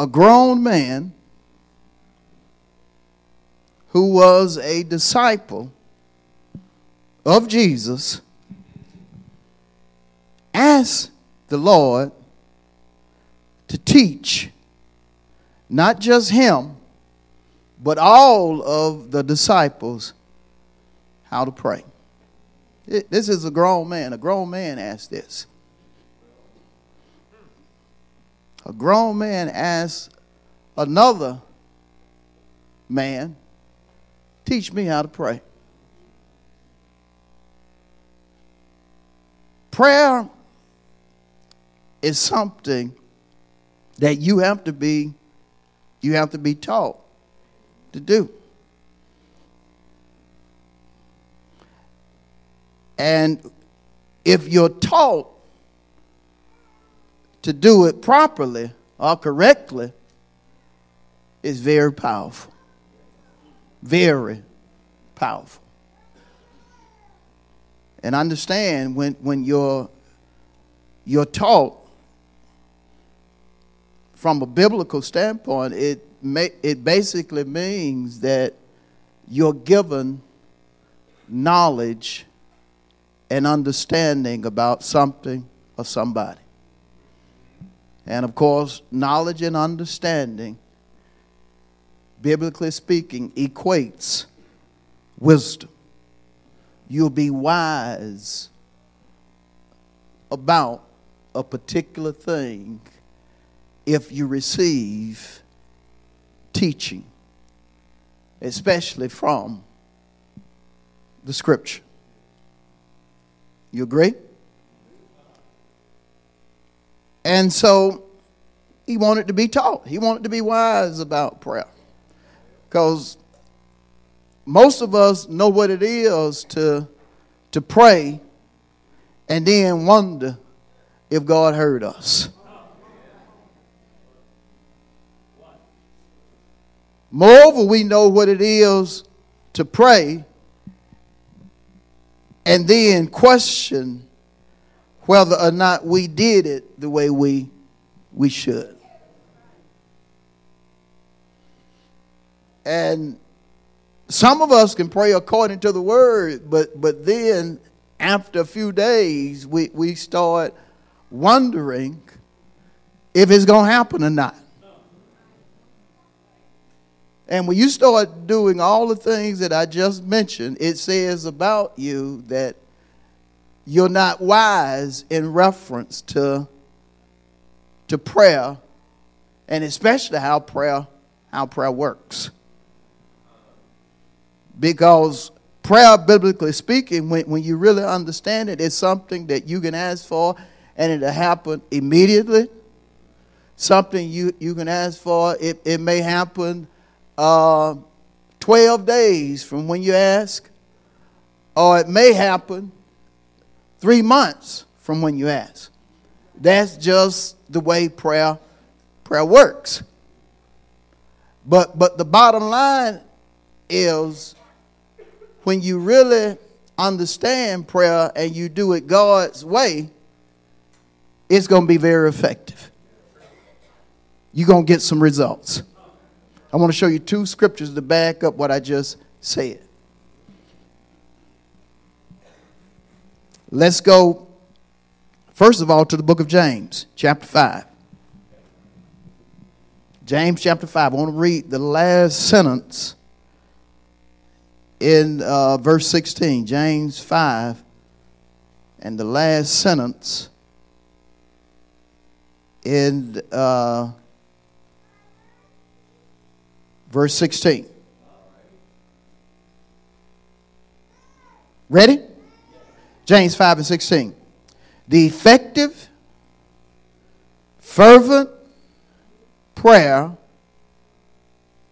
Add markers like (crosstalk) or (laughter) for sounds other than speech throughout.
a grown man who was a disciple of Jesus asked the Lord to teach not just him, but all of the disciples how to pray. This is a grown man. A grown man asked this. A grown man asked another man, Teach me how to pray. Prayer is something that you have to be you have to be taught to do. And if you're taught to do it properly or correctly, is very powerful. Very powerful. And understand when, when you're, you're taught from a biblical standpoint, it, may, it basically means that you're given knowledge and understanding about something or somebody. And of course, knowledge and understanding, biblically speaking, equates wisdom. You'll be wise about a particular thing if you receive teaching, especially from the scripture. You agree? And so he wanted to be taught. He wanted to be wise about prayer. Because most of us know what it is to, to pray and then wonder if God heard us. Moreover, we know what it is to pray and then question whether or not we did it the way we, we should. And some of us can pray according to the word, but, but then after a few days, we, we start wondering if it's going to happen or not. And when you start doing all the things that I just mentioned, it says about you that you're not wise in reference to, to prayer and especially how prayer how prayer works. Because prayer, biblically speaking, when, when you really understand it, it's something that you can ask for and it'll happen immediately. Something you, you can ask for, it, it may happen uh, 12 days from when you ask, or it may happen three months from when you ask. That's just the way prayer prayer works. But but the bottom line is when you really understand prayer and you do it God's way, it's going to be very effective. You're going to get some results. I want to show you two scriptures to back up what I just said. Let's go, first of all, to the book of James, chapter 5. James chapter 5. I want to read the last sentence in uh, verse 16. James 5 and the last sentence in uh, verse 16. Ready? James 5 and 16. The effective, Fervent prayer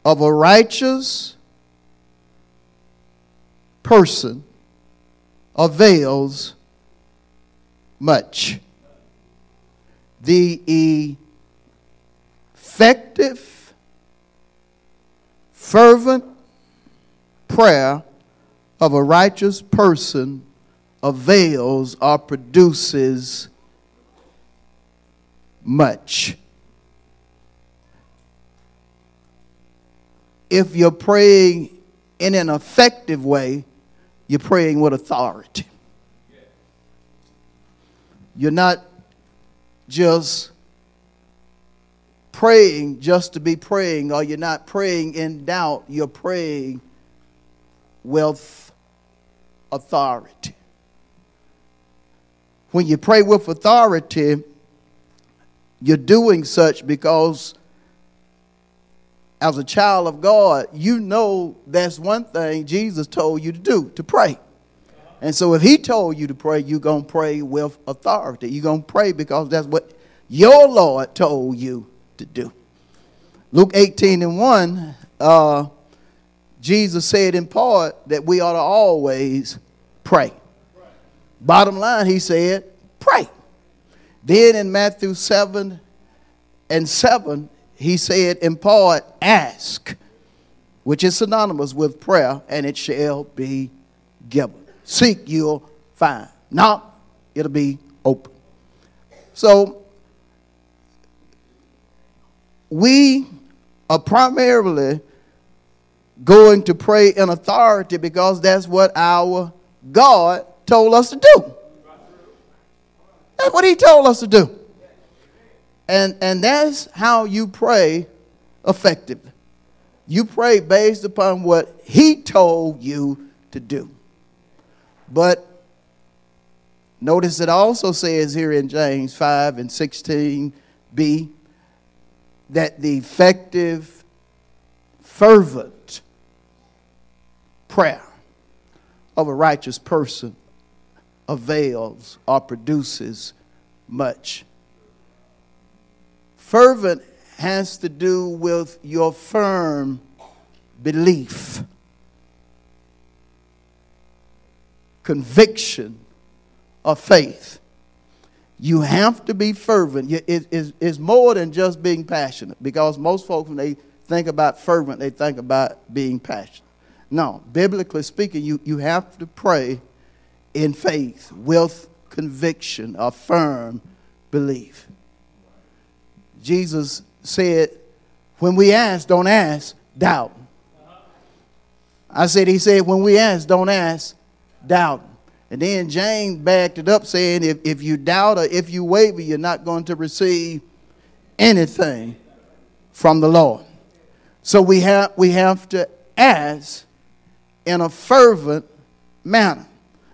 of a righteous person avails much. The effective, fervent prayer of a righteous person avails or produces much. If you're praying in an effective way, you're praying with authority. You're not just praying just to be praying, or you're not praying in doubt. You're praying with authority. When you pray with authority, you're doing such because as a child of God, you know that's one thing Jesus told you to do, to pray. And so if he told you to pray, you're going to pray with authority. You're going to pray because that's what your Lord told you to do. Luke 18 and 1, uh, Jesus said in part that we ought to always pray. Bottom line, he said, pray. Then in Matthew 7 and 7, he said in part, ask, which is synonymous with prayer, and it shall be given. Seek, you'll find. Knock, it'll be open. So, we are primarily going to pray in authority because that's what our God told us to do. That's what He told us to do. And, and that's how you pray effectively. You pray based upon what He told you to do. But notice it also says here in James 5 and 16b that the effective, fervent prayer of a righteous person avails or produces much. Fervent has to do with your firm belief, conviction of faith. You have to be fervent. It's more than just being passionate because most folks, when they think about fervent, they think about being passionate. No, biblically speaking, you, you have to pray in faith with conviction, a firm belief. Jesus said, when we ask, don't ask, doubt. I said, he said, when we ask, don't ask, doubt. And then James backed it up saying, if, if you doubt or if you waver, you're not going to receive anything from the Lord. So we have, we have to ask in a fervent manner.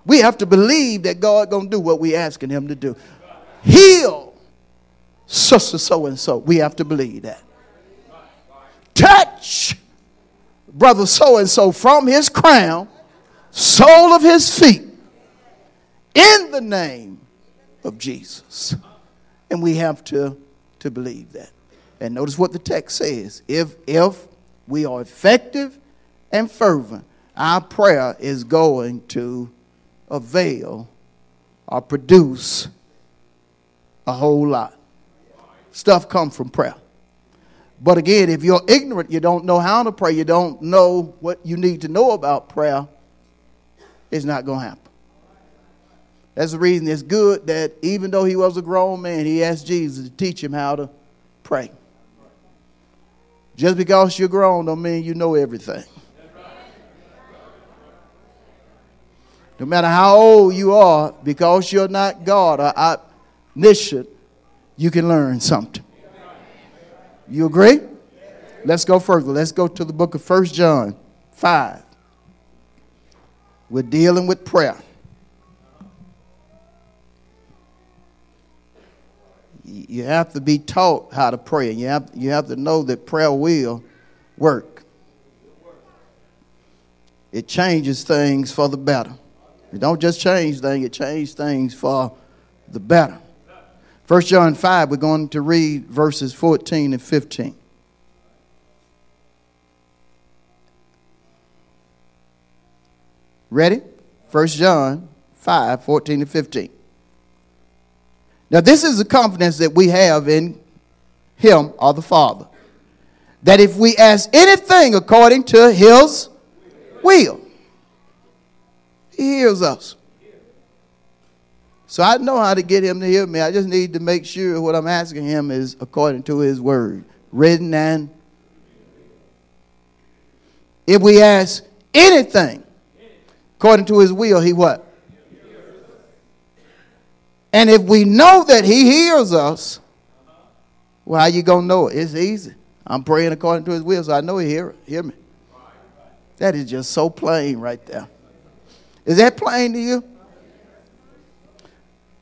We have to believe that God going to do what we asking him to do. Heal sister so and so. We have to believe that. Touch brother so and so from his crown, sole of his feet, in the name of Jesus. And we have to, to believe that. And notice what the text says. If, if we are effective and fervent, our prayer is going to avail or produce a whole lot. Stuff comes from prayer. But again, if you're ignorant, you don't know how to pray, you don't know what you need to know about prayer, it's not going to happen. That's the reason it's good that even though he was a grown man, he asked Jesus to teach him how to pray. Just because you're grown don't mean you know everything. No matter how old you are, because you're not God or omniscient, you can learn something. You agree? Let's go further. Let's go to the book of First John 5. We're dealing with prayer. You have to be taught how to pray. You have, you have to know that prayer will work. It changes things for the better. It don't just change things, it changes things for the better. 1 John 5, we're going to read verses 14 and 15. Ready? 1 John 5, 14 and 15. Now, this is the confidence that we have in Him or the Father. That if we ask anything according to His will, He hears us. So I know how to get Him to hear me. I just need to make sure what I'm asking Him is according to His word, written and. If we ask anything according to His will, He what? And if we know that He hears us, well, how you gonna know it? It's easy. I'm praying according to His will, so I know He hear hear me. That is just so plain right there. Is that plain to you?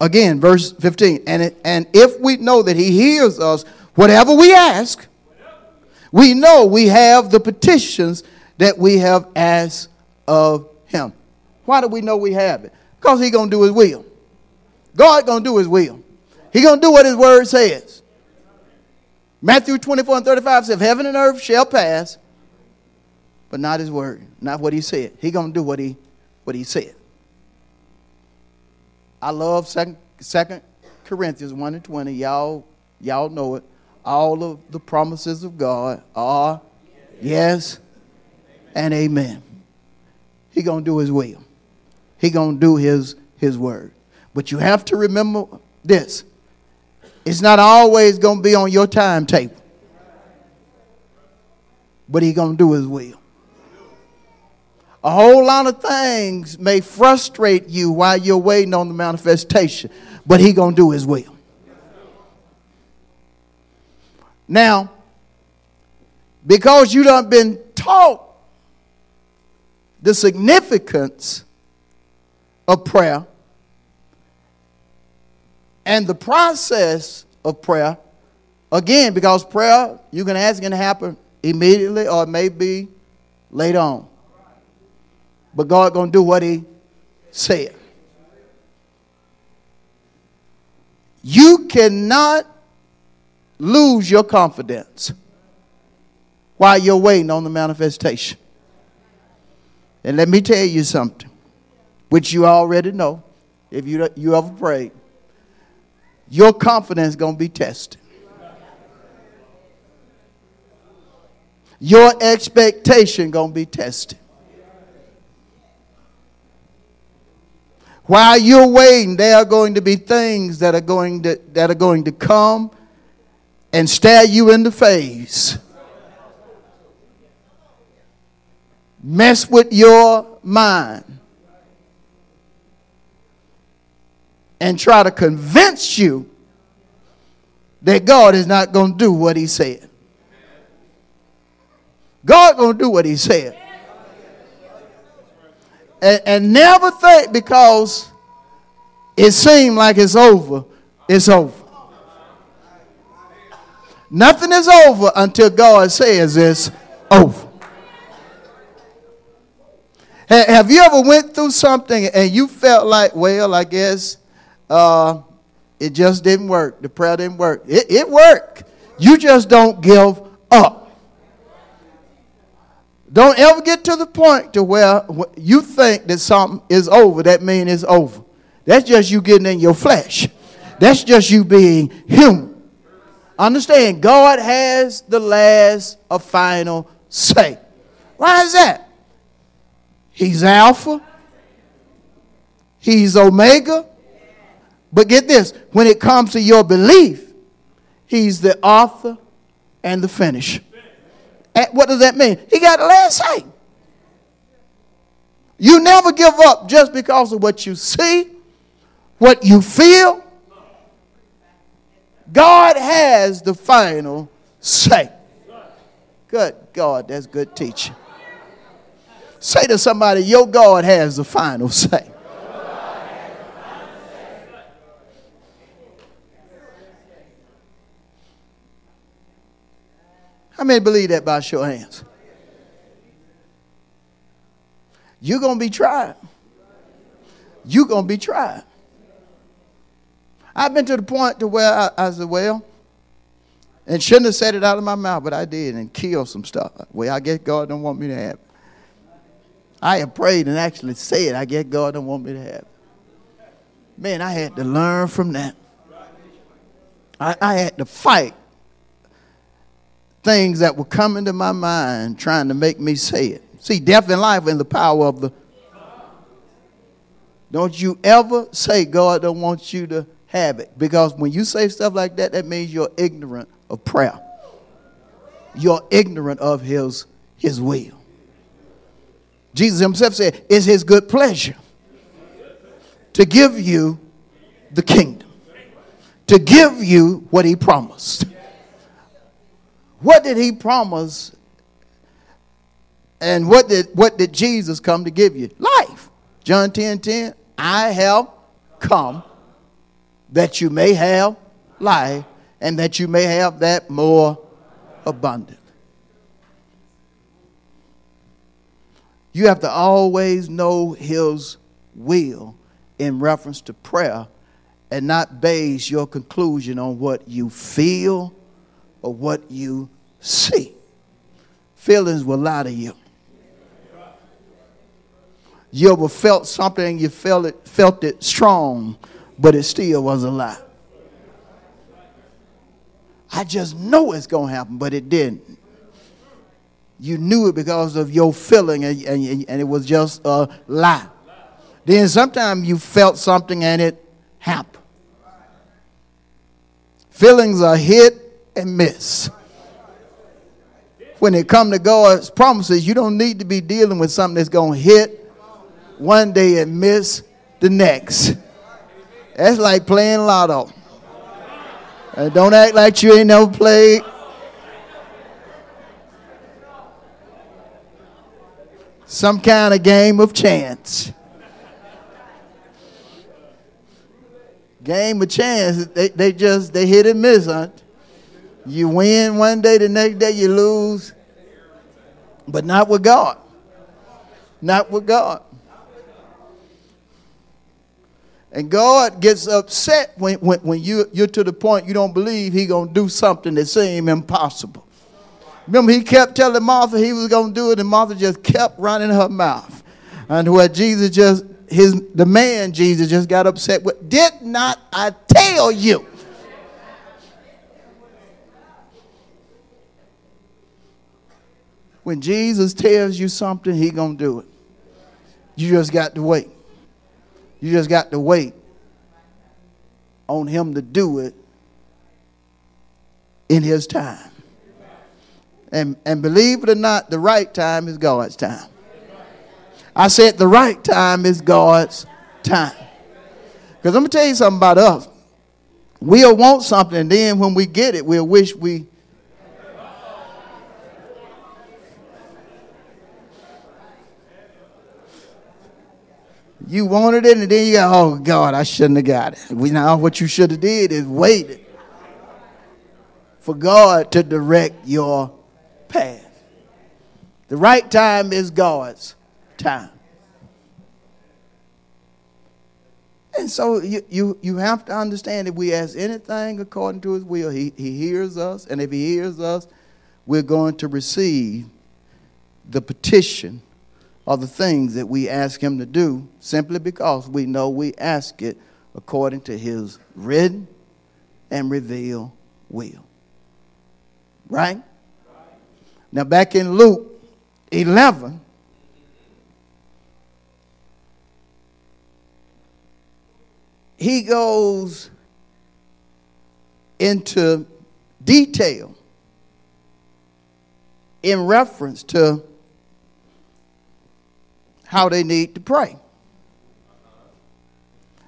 Again, verse 15. And, it, and if we know that He hears us, whatever we ask, we know we have the petitions that we have asked of Him. Why do we know we have it? Because He's going to do His will. God going to do his will. He going to do what his word says. Matthew 24 and 35 says, Heaven and earth shall pass, but not his word, not what he said. He going to do what he, what he said. I love second, second Corinthians 1 and 20. Y'all, y'all know it. All of the promises of God are yes and amen. He going to do his will. He going to do his, his word. But you have to remember this it's not always going to be on your timetable, but He's going to do His will. A whole lot of things may frustrate you while you're waiting on the manifestation, but He's going to do His will. Now, because you done been taught the significance of prayer, and the process of prayer, again, because prayer, you can ask it to happen immediately or maybe later on. But God gonna do what He said. You cannot lose your confidence while you're waiting on the manifestation. And let me tell you something, which you already know if you, you ever prayed your confidence going to be tested. Your expectation going to be tested. While you're waiting, there are going to be things that are going to, that are going to come and stare you in the face. Mess with your mind. and try to convince you that God is not going to do what he said. God going to do what he said. And, and never think because it seemed like it's over, it's over. Nothing is over until God says it's over. Have you ever went through something and you felt like, well, I guess uh, it just didn't work. The prayer didn't work. It, it worked. You just don't give up. Don't ever get to the point to where you think that something is over. That means it's over. That's just you getting in your flesh. That's just you being human. Understand, God has the last or final say. Why is that? He's Alpha. He's Omega. But get this when it comes to your belief, he's the author and the finish. And what does that mean? He got the last say. You never give up just because of what you see, what you feel. God has the final say. Good God, that's good teaching. Say to somebody, Your God has the final say. How many believe that by show hands? You're going to be tried. You're going to be tried. I've been to the point to where I, I said, well, and shouldn't have said it out of my mouth, but I did and killed some stuff. Well, I guess God don't want me to have. I have prayed and actually said, I guess God don't want me to have. Man, I had to learn from that. I, I had to fight things that were coming to my mind trying to make me say it. See, death and life in the power of the. Don't you ever say God don't want you to have it. Because when you say stuff like that, that means you're ignorant of prayer. You're ignorant of his, his will. Jesus himself said, It's his good pleasure to give you the kingdom, to give you what he promised. What did he promise? And what did, what did Jesus come to give you? Life. John 10 10, I have come that you may have life and that you may have that more abundant. You have to always know His will in reference to prayer and not base your conclusion on what you feel or what you see. Feelings will lie to you. You ever felt something you felt it, felt it strong, but it still was a lie. I just know it's going to happen, but it didn't. You knew it because of your feeling, and, and, and it was just a lie. Then sometimes you felt something and it happened. Feelings are hit and miss. When it come to God's promises, you don't need to be dealing with something that's going to hit one day and miss the next. That's like playing lotto. And don't act like you ain't never played. Some kind of game of chance. Game of chance. They, they just they hit and miss, huh? You win one day, the next day you lose. But not with God. Not with God. And God gets upset when, when, when you, you're to the point you don't believe He's going to do something that seems impossible. Remember, He kept telling Martha He was going to do it, and Martha just kept running her mouth. And where Jesus just, his, the man Jesus just got upset with, did not I tell you? When Jesus tells you something, He going to do it. You just got to wait. You just got to wait on him to do it in his time. And, and believe it or not, the right time is God's time. I said the right time is God's time. Because I'm going to tell you something about us. We'll want something, and then when we get it, we'll wish we You wanted it, and then you go, oh God, I shouldn't have got it. We now what you should have did is waited for God to direct your path. The right time is God's time. And so you, you, you have to understand if we ask anything according to his will, he, he hears us. And if he hears us, we're going to receive the petition are the things that we ask Him to do simply because we know we ask it according to His written and revealed will. Right? Now, back in Luke 11, he goes into detail in reference to how they need to pray.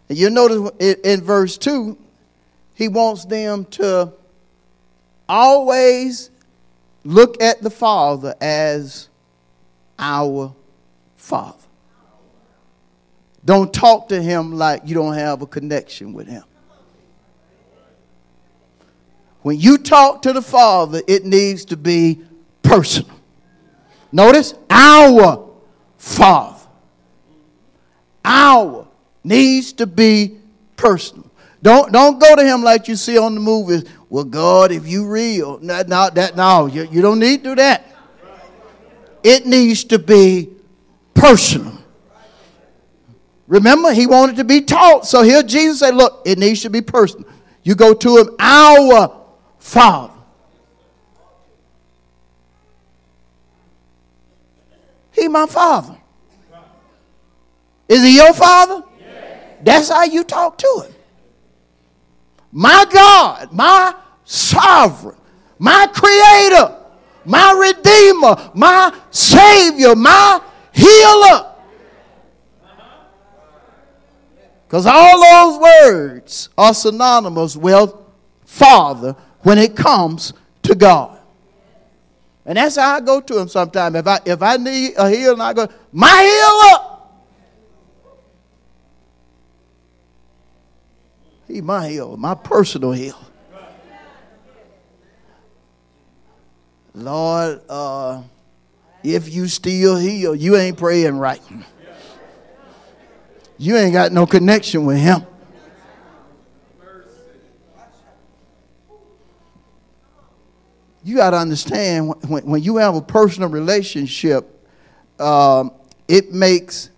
And you notice in verse 2, he wants them to always look at the Father as our Father. Don't talk to him like you don't have a connection with him. When you talk to the Father, it needs to be personal. Notice, our Father. Our needs to be personal. Don't, don't go to him like you see on the movies. Well, God, if you real. No, no, that, no you, you don't need to do that. It needs to be personal. Remember, he wanted to be taught. So here Jesus said, look, it needs to be personal. You go to him, our Father. He my father. Is he your father? That's how you talk to him. My God, my sovereign, my creator, my redeemer, my savior, my healer. Because all those words are synonymous with Father when it comes to God. And that's how I go to him sometimes. If I if I need a healing, I go, my healer. He my healer, my personal healer. Lord, uh, if you still heal, you ain't praying right. You ain't got no connection with him. You got to understand when, when you have a personal relationship, um, it makes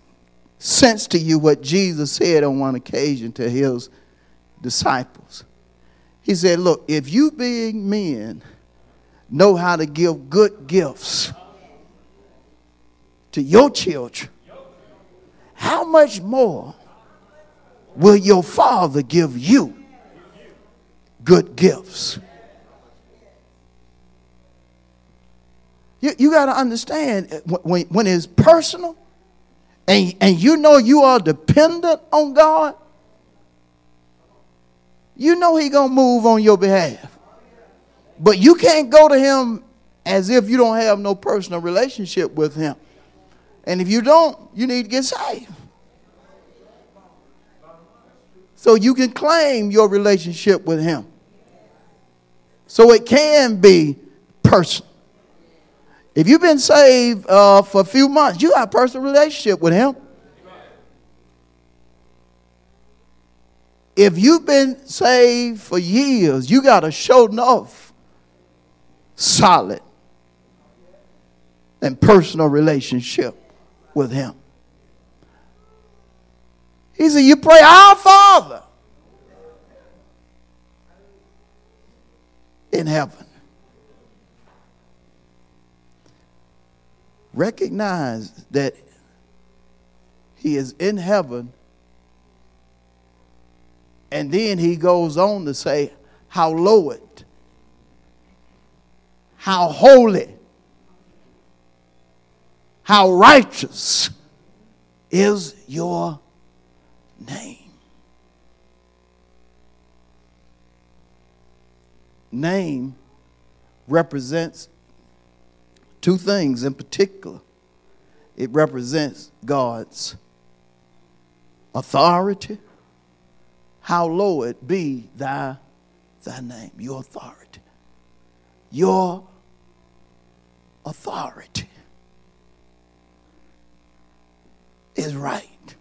sense to you what Jesus said on one occasion to his disciples. He said, Look, if you being men know how to give good gifts to your children, how much more will your Father give you good gifts? You, you got to understand uh, when, when it's personal and, and you know you are dependent on God, you know He to move on your behalf. But you can't go to Him as if you don't have no personal relationship with Him. And if you don't, you need to get saved. So you can claim your relationship with Him. So it can be personal. If you've been saved uh, for a few months, you got a personal relationship with Him. If you've been saved for years, you got a show enough solid and personal relationship with him. He said, You pray, Our Father in heaven. Recognize that He is in heaven. And then He goes on to say, Hallowed, how holy how righteous is your name. Name represents two things in particular. It represents God's authority. Hallowed be thy, thy name, your authority. Your authority. is right.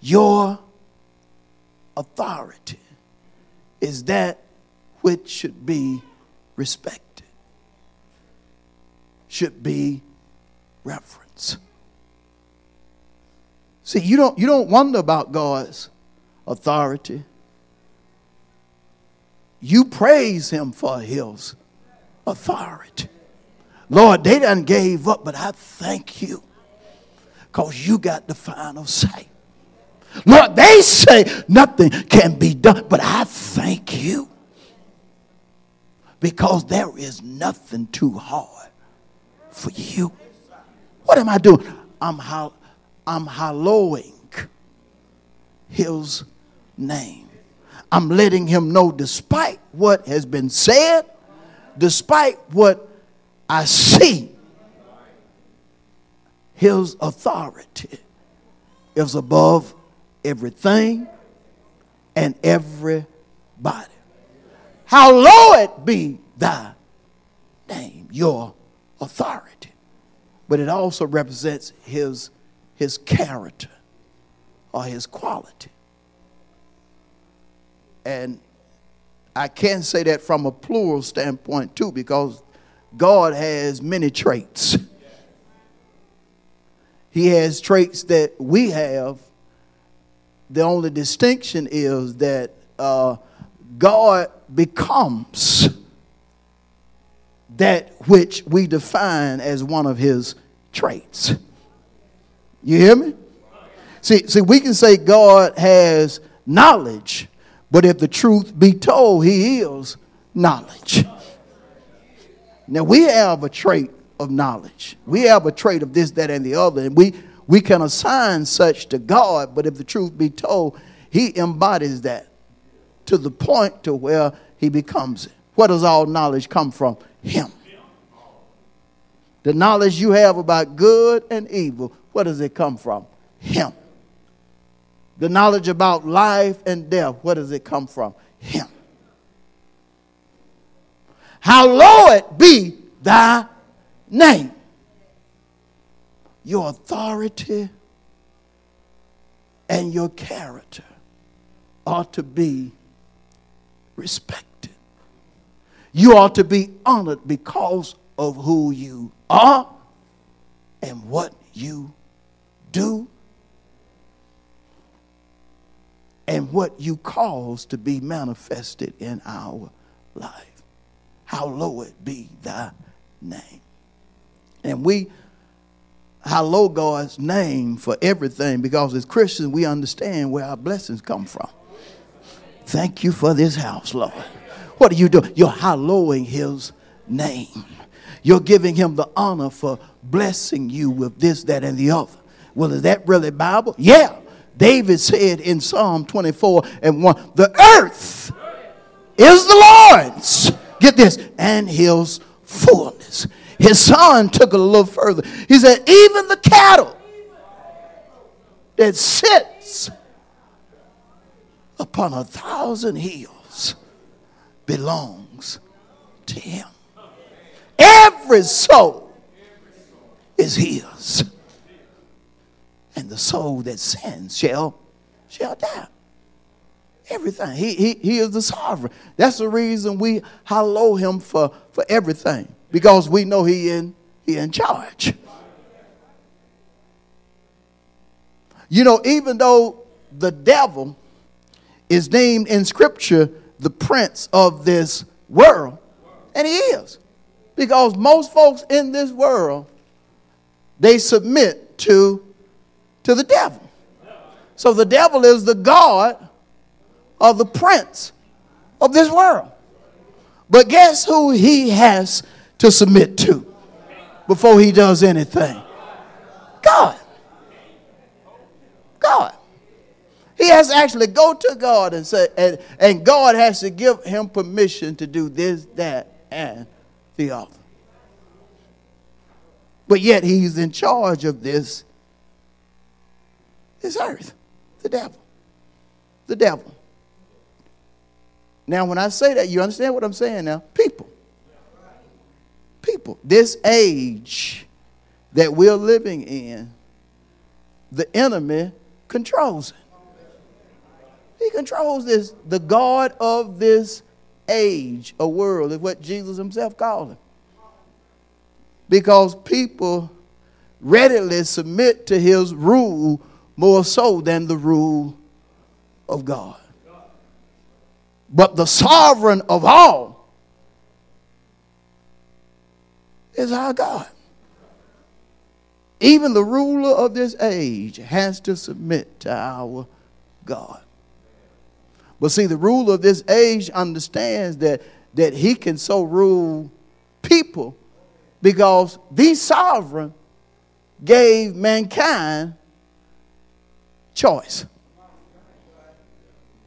Your authority is that which should be respected, should be reverenced. See, you don't, you don't wonder about God's authority. You praise him for his authority. Lord, they done gave up, but I thank you because you got the final say. Lord, they say nothing can be done, but I thank you because there is nothing too hard for you. What am I doing? I'm, ho- I'm hallowing his name. I'm letting him know, despite what has been said, despite what I see his authority is above everything and everybody. Hallowed be thy name, your authority. But it also represents his, his character or his quality. And I can say that from a plural standpoint too, because God has many traits. He has traits that we have. The only distinction is that uh, God becomes that which we define as one of his traits. You hear me? See, see, we can say God has knowledge, but if the truth be told, he is knowledge. Now we have a trait of knowledge. We have a trait of this, that, and the other, and we we can assign such to God, but if the truth be told, he embodies that to the point to where he becomes it. Where does all knowledge come from? Him. The knowledge you have about good and evil, where does it come from? Him. The knowledge about life and death, where does it come from? Him. Hallowed be thy name. Your authority and your character ought to be respected. You ought to be honored because of who you are and what you do and what you cause to be manifested in our life. Hallowed be thy name. And we hallow God's name for everything because as Christians we understand where our blessings come from. Thank you for this house, Lord. What are you doing? You're hallowing his name. You're giving him the honor for blessing you with this, that, and the other. Well, is that really Bible? Yeah. David said in Psalm 24 and 1 The earth is the Lord's. Get this, and his fullness. His son took it a little further. He said, Even the cattle that sits upon a thousand hills belongs to him. Every soul is his. And the soul that sins shall shall die. Everything. He, he, he is the sovereign. That's the reason we hallow him for, for everything. Because we know he in he in charge. You know, even though the devil is named in scripture the prince of this world, and he is. Because most folks in this world, they submit to, to the devil. So the devil is the God of the prince of this world. But guess who he has to submit to before he does anything? God. God. He has to actually go to God and say, and, and God has to give him permission to do this, that, and the other. But yet he's in charge of this, this earth, the devil. The devil. Now, when I say that, you understand what I'm saying now? People. People. This age that we're living in, the enemy controls it. He controls this. The God of this age, a world, is what Jesus himself called him. Because people readily submit to his rule more so than the rule of God. But the sovereign of all is our God. Even the ruler of this age has to submit to our God. But see, the ruler of this age understands that, that he can so rule people because the sovereign gave mankind choice.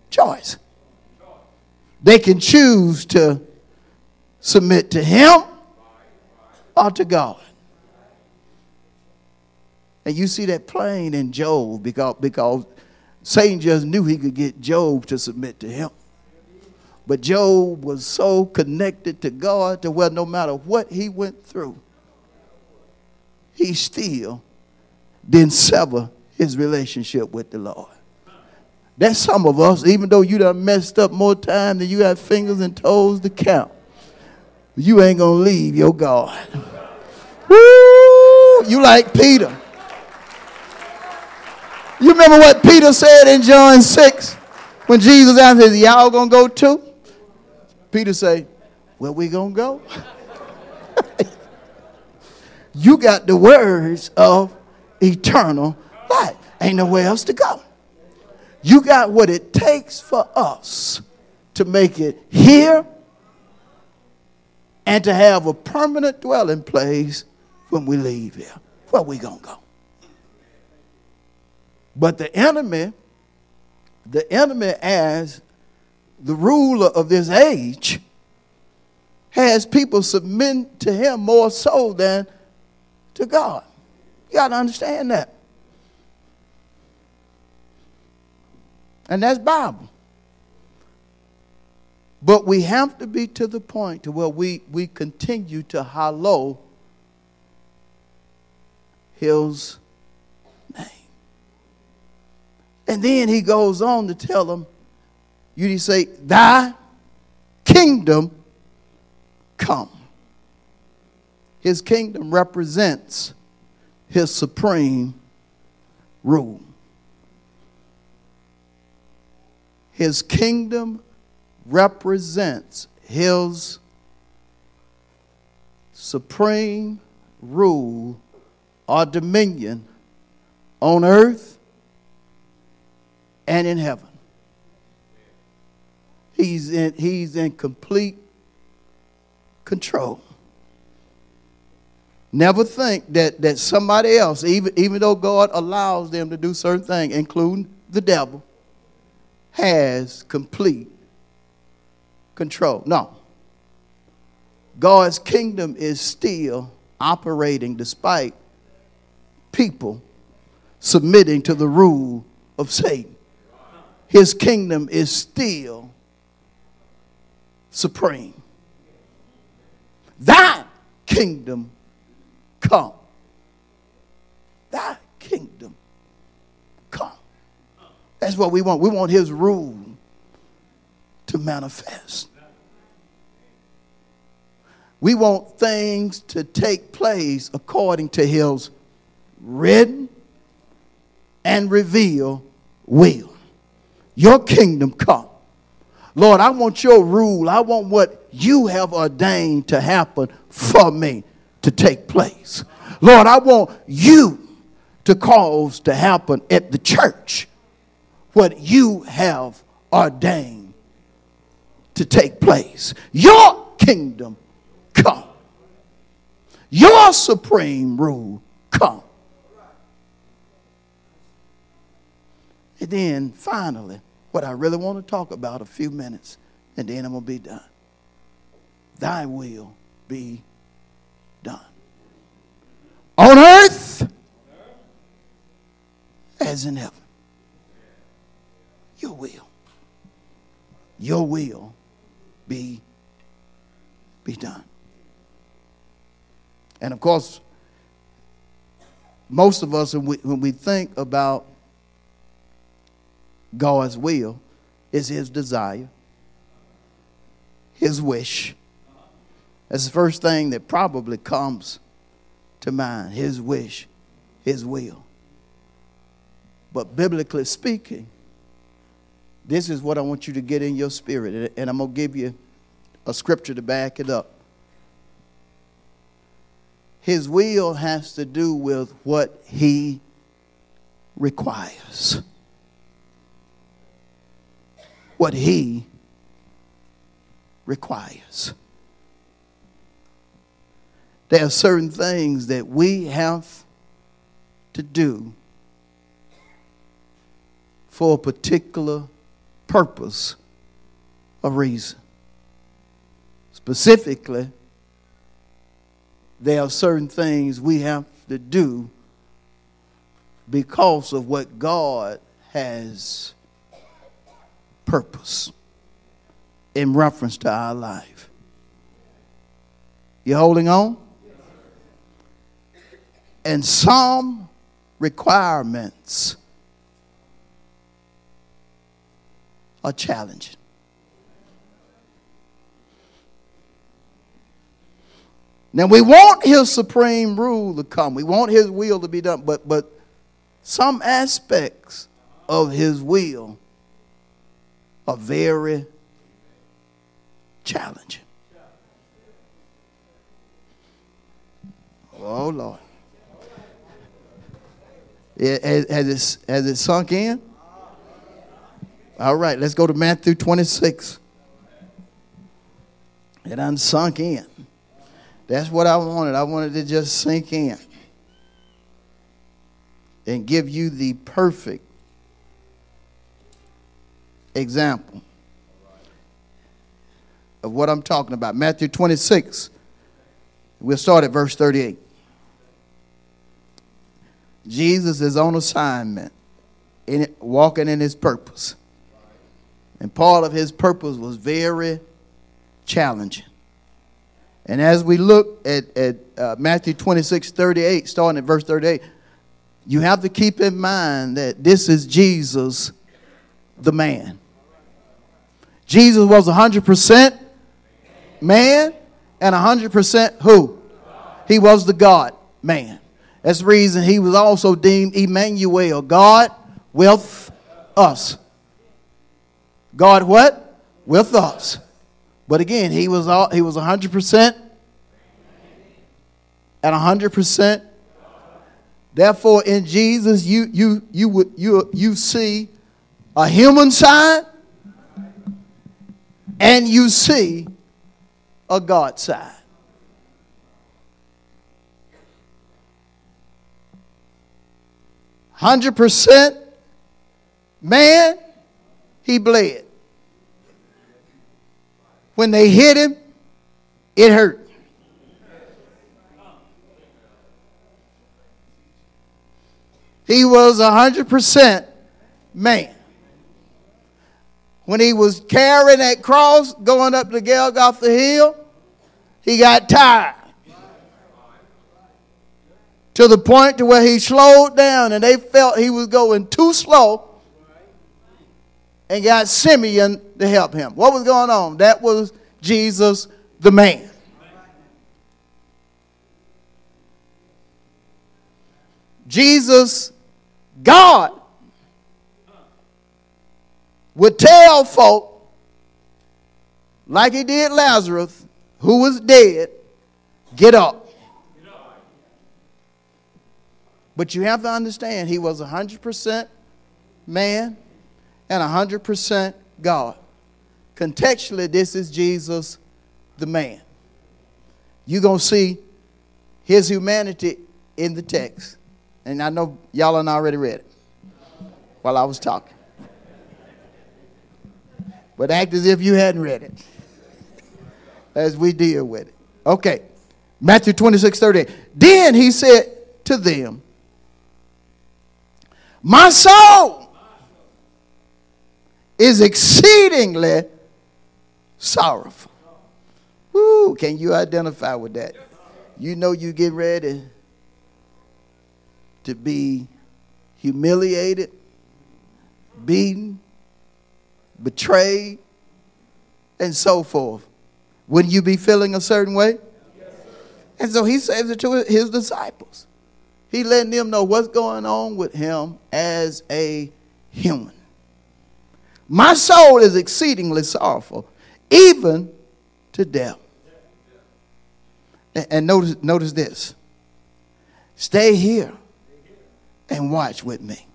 Choice. They can choose to submit to him or to God. And you see that plain in Job because, because Satan just knew he could get Job to submit to him. But Job was so connected to God to where no matter what he went through, he still didn't sever his relationship with the Lord. That's some of us, even though you done messed up more time than you have fingers and toes to count. You ain't gonna leave your God. (laughs) Woo! You like Peter. You remember what Peter said in John 6 when Jesus asked, Is y'all gonna go too? Peter say, Where we gonna go? (laughs) you got the words of eternal life. Ain't nowhere else to go. You got what it takes for us to make it here and to have a permanent dwelling place when we leave here. Where we gonna go? But the enemy, the enemy as the ruler of this age, has people submit to him more so than to God. You got to understand that. And that's Bible. But we have to be to the point to where we, we continue to hallow his name. And then he goes on to tell them, you say, Thy kingdom come. His kingdom represents his supreme rule. His kingdom represents his supreme rule or dominion on earth and in heaven. He's in, he's in complete control. Never think that, that somebody else, even, even though God allows them to do certain things, including the devil, has complete control. No. God's kingdom is still operating despite people submitting to the rule of Satan. His kingdom is still supreme. Thy kingdom come. Thy kingdom come. That's what we want. We want his rule to manifest. We want things to take place according to his written and revealed will. Your kingdom come. Lord, I want your rule. I want what you have ordained to happen for me to take place. Lord, I want you to cause to happen at the church what you have ordained to take place. Your kingdom come. Your supreme rule come. And then finally, what I really want to talk about a few minutes, and then I'm going to be done. Thy will be done. On earth as in heaven. Your will. Your will be, be done. And of course, most of us, when we, when we think about God's will is his desire, his wish. That's the first thing that probably comes to mind his wish, his will. But biblically speaking, this is what I want you to get in your spirit, and I'm going to give you a scripture to back it up. His will has to do with what he requires what He requires. There are certain things that we have to do for a particular purpose or reason. Specifically, there are certain things we have to do because of what God has purpose in reference to our life. You holding on? And some requirements are challenging. Now we want his supreme rule to come. We want his will to be done, but but some aspects of his will are very challenging. Oh Lord. Has, it, has it sunk in? All right, let's go to Matthew 26. It unsunk in. That's what I wanted. I wanted to just sink in and give you the perfect example of what I'm talking about. Matthew 26. We'll start at verse 38. Jesus is on assignment, in walking in his purpose. And part of his purpose was very challenging. And as we look at, at uh, Matthew 26, 38, starting at verse 38, you have to keep in mind that this is Jesus, the man. Jesus was 100% man and 100% who? He was the God man. That's the reason he was also deemed Emmanuel, God with us. God what? With us. But again, he was all, he was 100% and 100%. Therefore, in Jesus, you you you would you you see a human side and you see a God side. Hundred percent man, he bled. When they hit him, it hurt. He was 100% man. When he was carrying that cross going up the Golgotha hill, he got tired. To the point to where he slowed down and they felt he was going too slow and got Simeon to help him. What was going on? That was Jesus the man. Jesus, God, would tell folk, like he did Lazarus, who was dead, get up. But you have to understand, he was 100% man and 100% God. Contextually, this is Jesus, the man. You're going to see his humanity in the text. And I know y'all have already read it while I was talking. But act as if you hadn't read it as we deal with it. Okay. Matthew 26, 38. Then he said to them, My soul is exceedingly sorrowful. Woo, can you identify with that? You know you get ready to be humiliated, beaten, betrayed, and so forth. Wouldn't you be feeling a certain way? And so he says it to his disciples. He letting them know what's going on with him as a human. My soul is exceedingly sorrowful, even to death. And notice, notice this. Stay here and watch with me.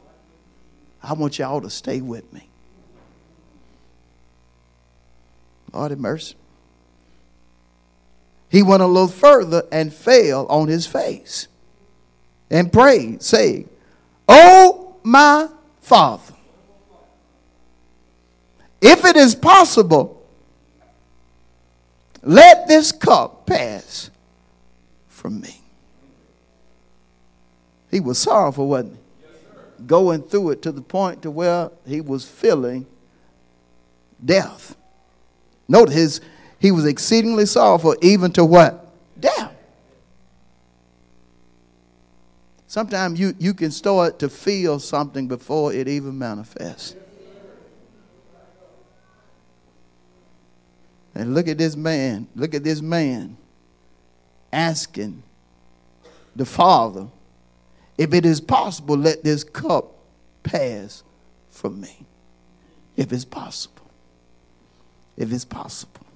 I want y'all to stay with me. Lord have mercy. He went a little further and fell on his face and prayed, saying, Oh, my Father if it is possible, let this cup pass from me. He was sorrowful, wasn't he? Yes, Going through it to the point to where he was feeling death. Note his he was exceedingly sorrowful, even to what? Death. Sometimes you, you can start to feel something before it even manifests. And look at this man. Look at this man asking the Father, if it is possible, let this cup pass from me. If it's possible. If it's possible.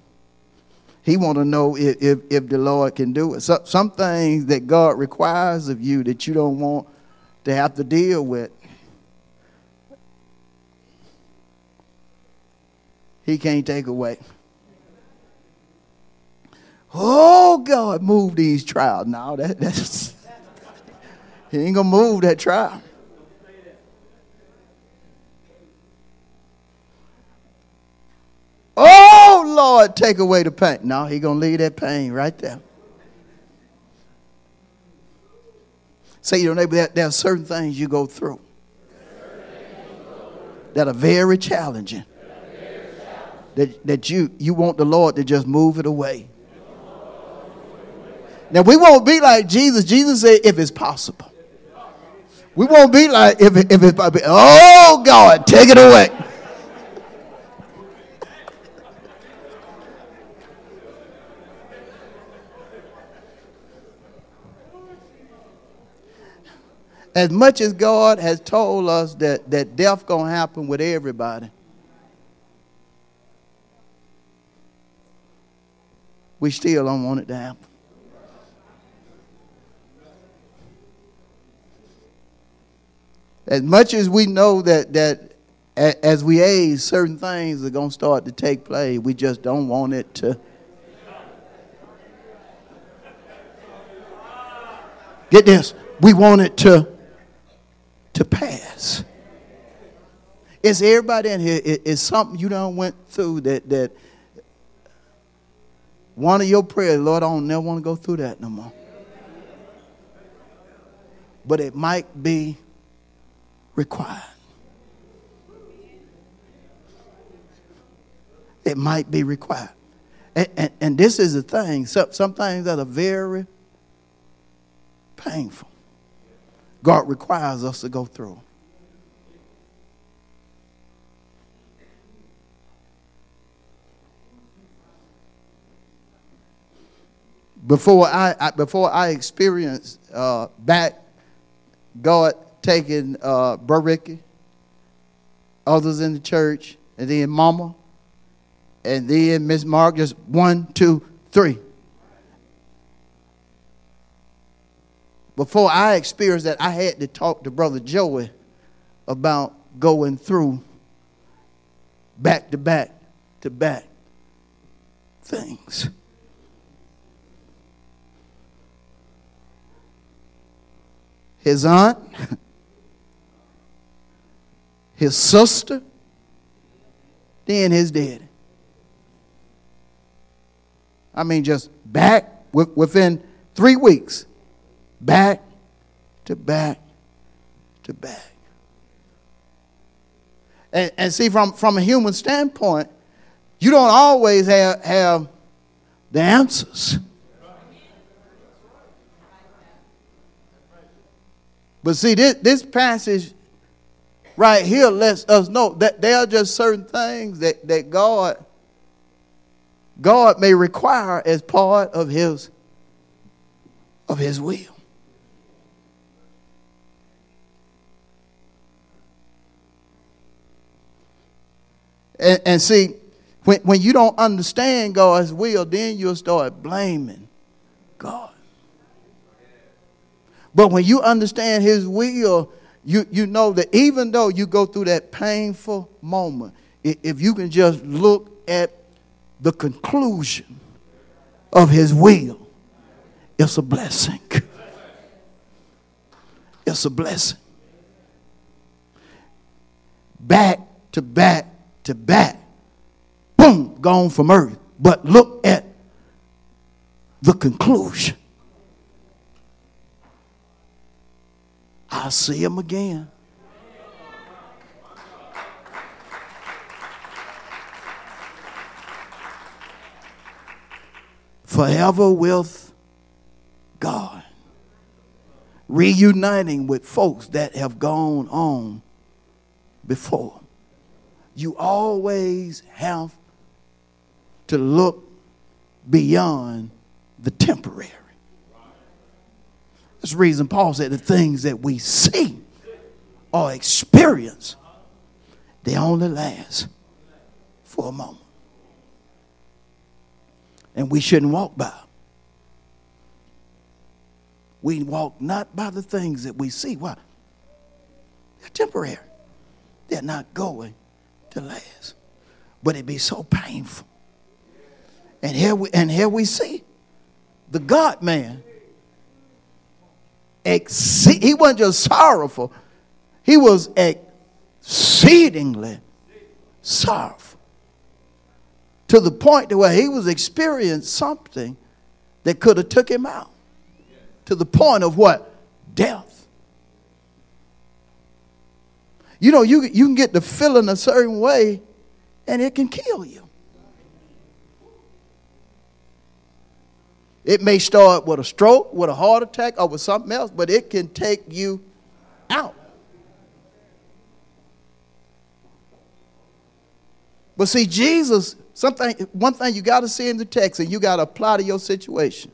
He want to know if, if, if, the Lord can do it. So, some things that God requires of you that you don't want to have to deal with. He can't take away. Oh God, move these trials. Now that, (laughs) that's he ain't gonna move that trial. Oh Lord, take away the pain. No, he gonna leave that pain right there. Say your neighbor that there are certain things you go through that are very challenging. That, that you, you want the Lord to just move it away. Now we won't be like Jesus. Jesus said, if it's possible. We won't be like if, if it's possible. Oh God, take it away. as much as God has told us that, that death gonna happen with everybody, we still don't want it to happen. As much as we know that that as we age, certain things are gonna start to take place, we just don't want it to. Get this. We want it to to pass. Is everybody in here? Is something you don't went through that that one of your prayers, Lord, I don't never want to go through that no more. But it might be required. It might be required. And, and, and this is the thing. Some, some things that are very painful. God requires us to go through. Before I, I before I experienced uh, back God taking uh, Ricky, others in the church, and then Mama, and then Miss Mark, just one, two, three. before I experienced that, I had to talk to Brother Joey about going through back to back to back things. His aunt, (laughs) his sister, then his daddy. I mean, just back within three weeks back to back to back. And, and see, from, from a human standpoint, you don't always have, have the answers. But see, this, this passage right here lets us know that there are just certain things that, that God God may require as part of his of his will. And, and see, when, when you don't understand God's will, then you'll start blaming God. But when you understand His will, you, you know that even though you go through that painful moment, if you can just look at the conclusion of His will, it's a blessing. It's a blessing. Back to back to back. Boom, gone from earth. But look at the conclusion. I'll see him again. Forever with God. Reuniting with folks that have gone on before you always have to look beyond the temporary. That's the reason Paul said the things that we see or experience, they only last for a moment. And we shouldn't walk by. We walk not by the things that we see. Why? They're temporary. They're not going to last. But it'd be so painful. And here we, and here we see the God man. Exceed, he wasn't just sorrowful, he was exceedingly sorrowful. To the point to where he was experiencing something that could have took him out. To the point of what? Death. You know, you, you can get the feeling a certain way and it can kill you. It may start with a stroke, with a heart attack, or with something else, but it can take you out. But see, Jesus, something, one thing you got to see in the text and you got to apply to your situation.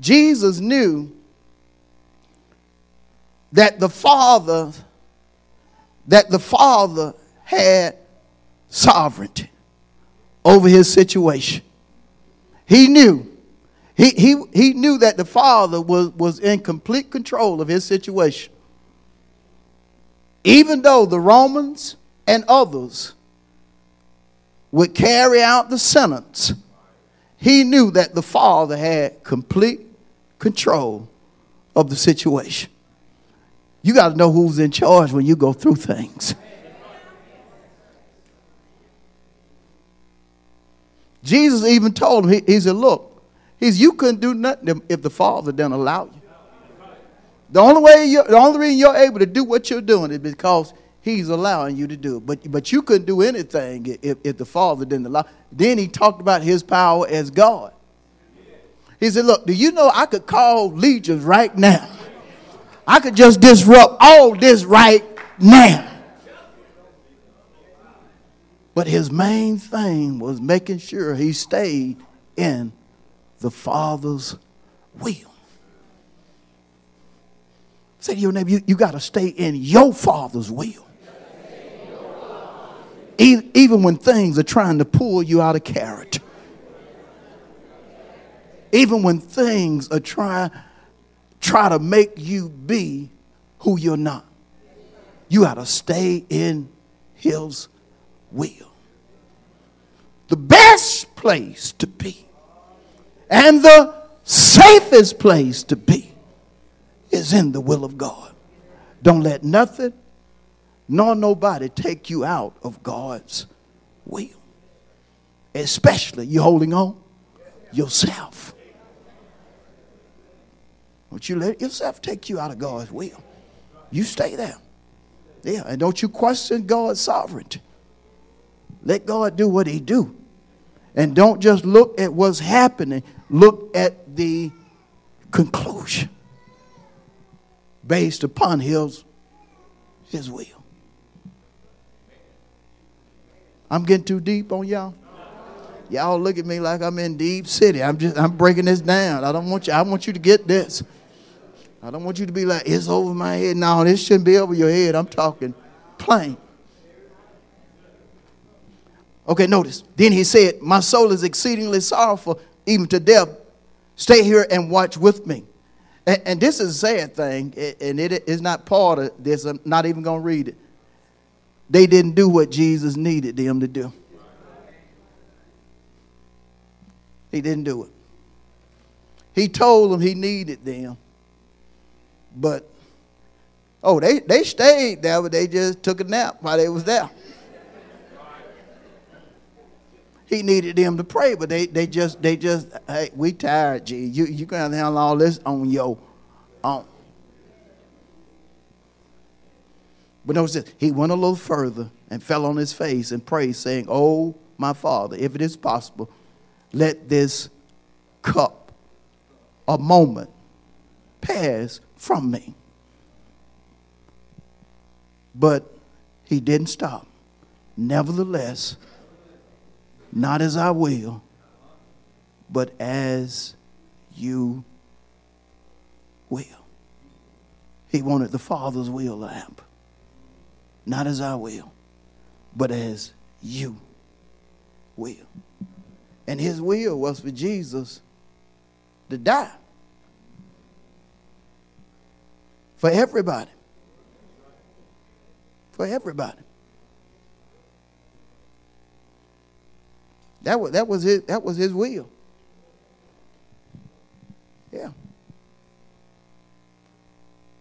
Jesus knew that the Father, that the Father had sovereignty over his situation. He knew. He, he, he knew that the Father was, was in complete control of his situation. Even though the Romans and others would carry out the sentence, he knew that the Father had complete control of the situation. You got to know who's in charge when you go through things. Jesus even told him, he, he said, Look, he's you couldn't do nothing if the Father didn't allow you. The only way you the only reason you're able to do what you're doing is because he's allowing you to do it. But but you couldn't do anything if, if the Father didn't allow. Then he talked about his power as God. He said, Look, do you know I could call legions right now? I could just disrupt all this right now. But his main thing was making sure he stayed in the Father's will. Say to your neighbor, you, you got to stay in your Father's will. Even when things are trying to pull you out of character. Even when things are trying try to make you be who you're not. You got to stay in his will. The best place to be and the safest place to be is in the will of God. Don't let nothing nor nobody take you out of God's will. Especially you holding on yourself. Don't you let yourself take you out of God's will. You stay there. Yeah, and don't you question God's sovereignty. Let God do what he do. And don't just look at what's happening. Look at the conclusion based upon his, his will. I'm getting too deep on y'all. Y'all look at me like I'm in deep city. I'm just I'm breaking this down. I don't want you I want you to get this. I don't want you to be like it's over my head. No, this shouldn't be over your head. I'm talking plain. Okay, notice. Then he said, My soul is exceedingly sorrowful, even to death. Stay here and watch with me. And, and this is a sad thing, and it is not part of this. I'm not even going to read it. They didn't do what Jesus needed them to do. He didn't do it. He told them he needed them. But, oh, they, they stayed there, but they just took a nap while they was there. He needed them to pray, but they, they just they just hey, we tired, G. You you gonna handle all this on your own. But notice this, he went a little further and fell on his face and prayed, saying, Oh my father, if it is possible, let this cup a moment pass from me. But he didn't stop. Nevertheless, Not as I will, but as you will. He wanted the Father's will to happen. Not as I will, but as you will. And his will was for Jesus to die. For everybody. For everybody. That was, that was his that was his will. Yeah.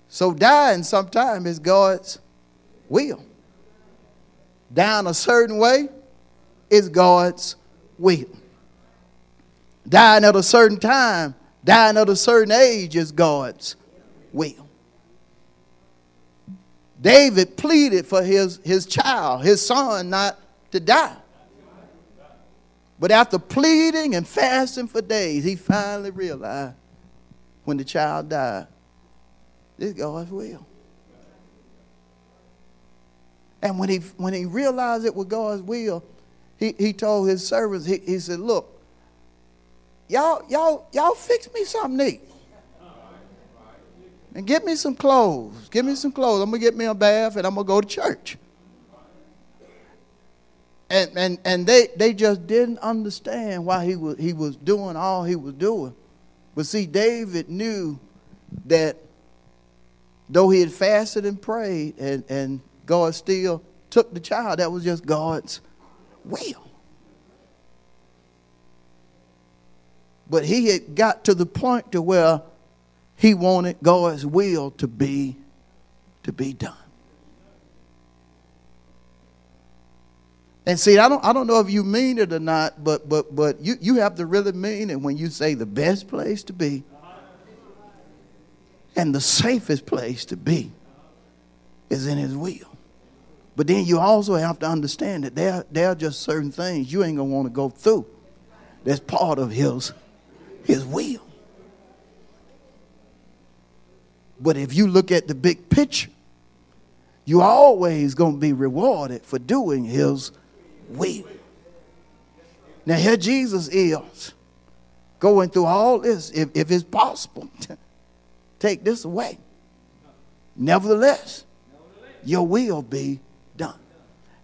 So dying sometime is God's will. Dying a certain way is God's will. Dying at a certain time, dying at a certain age is God's will. David pleaded for his, his child, his son, not to die. But after pleading and fasting for days, he finally realized when the child died, this God's will. And when he, when he realized it was God's will, he, he told his servants, he, he said, Look, y'all, y'all, y'all fix me something neat. And get me some clothes. Give me some clothes. I'm going to get me a bath and I'm going to go to church. And, and, and they, they just didn't understand why he was, he was doing all he was doing. But see, David knew that though he had fasted and prayed and, and God still took the child, that was just God's will. But he had got to the point to where he wanted God's will to be to be done. And see, I don't, I don't know if you mean it or not, but, but, but you, you have to really mean it when you say the best place to be and the safest place to be is in His will. But then you also have to understand that there, there are just certain things you ain't going to want to go through that's part of His, his will. But if you look at the big picture, you're always going to be rewarded for doing His will. Now, here Jesus is going through all this, if, if it's possible, (laughs) take this away. Nevertheless, your will be done.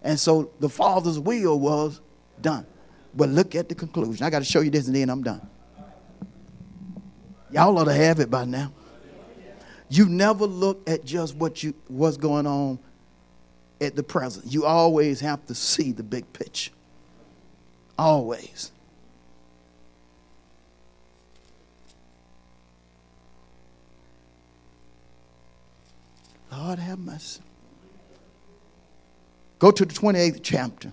And so the Father's will was done. But look at the conclusion. I got to show you this and then I'm done. Y'all ought to have it by now. You never look at just what you what's going on at the present. You always have to see the big picture. Always. Lord have mercy. Go to the 28th chapter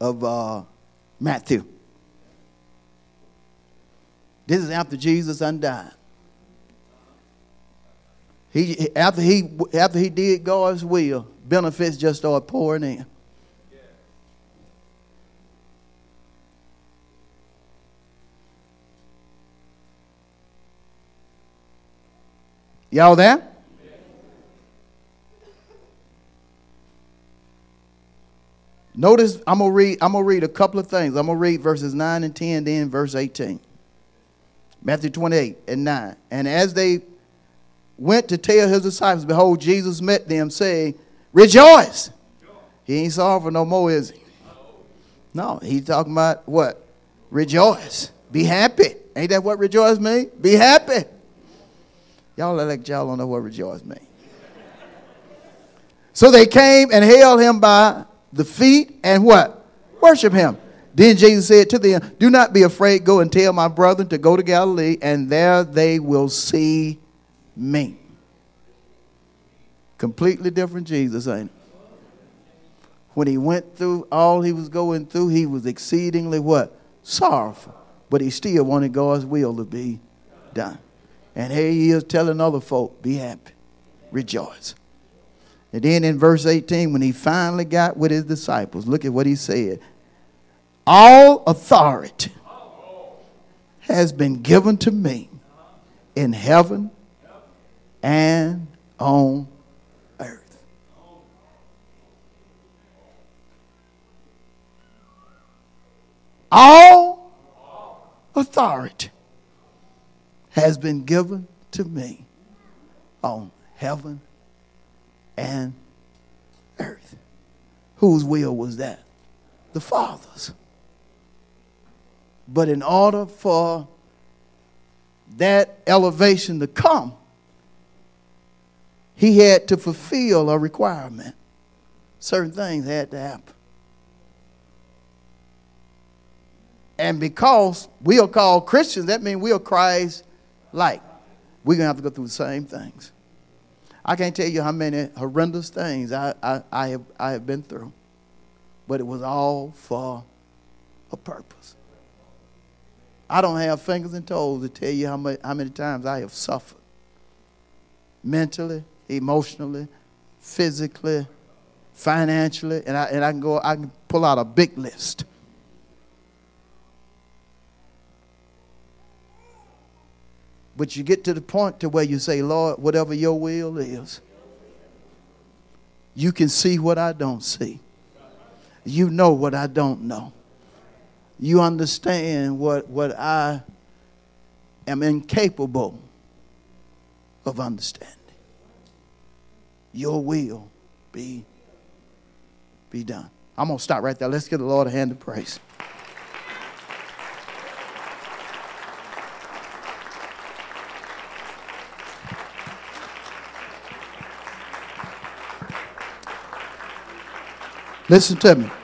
of uh, Matthew. This is after Jesus undied. He, after, he, after he did God's will, benefits just started pouring in. Y'all there? Notice I'm gonna read. I'm gonna read a couple of things. I'm gonna read verses nine and ten, then verse eighteen. Matthew 28 and 9. And as they went to tell his disciples, behold, Jesus met them, saying, Rejoice. He ain't sorry for no more, is he? No, he's talking about what? Rejoice. Be happy. Ain't that what rejoice mean? Be happy. Y'all like y'all don't know what rejoice mean. so they came and held him by the feet and what? Worship him. Then Jesus said to them, Do not be afraid. Go and tell my brethren to go to Galilee, and there they will see me. Completely different Jesus, ain't it? When he went through all he was going through, he was exceedingly what? Sorrowful. But he still wanted God's will to be done. And here he is telling other folk, be happy, rejoice. And then in verse 18, when he finally got with his disciples, look at what he said. All authority has been given to me in heaven and on All authority has been given to me on heaven and earth. Whose will was that? The Father's. But in order for that elevation to come, he had to fulfill a requirement. Certain things had to happen. And because we are called Christians, that means we are Christ like. We're going to have to go through the same things. I can't tell you how many horrendous things I, I, I, have, I have been through, but it was all for a purpose. I don't have fingers and toes to tell you how, much, how many times I have suffered mentally, emotionally, physically, financially, and I, and I can go, I can pull out a big list. But you get to the point to where you say, Lord, whatever your will is, you can see what I don't see. You know what I don't know you understand what, what I am incapable of understanding. Your will be, be done. I'm going to stop right there. Let's give the Lord a hand of praise. Listen to me.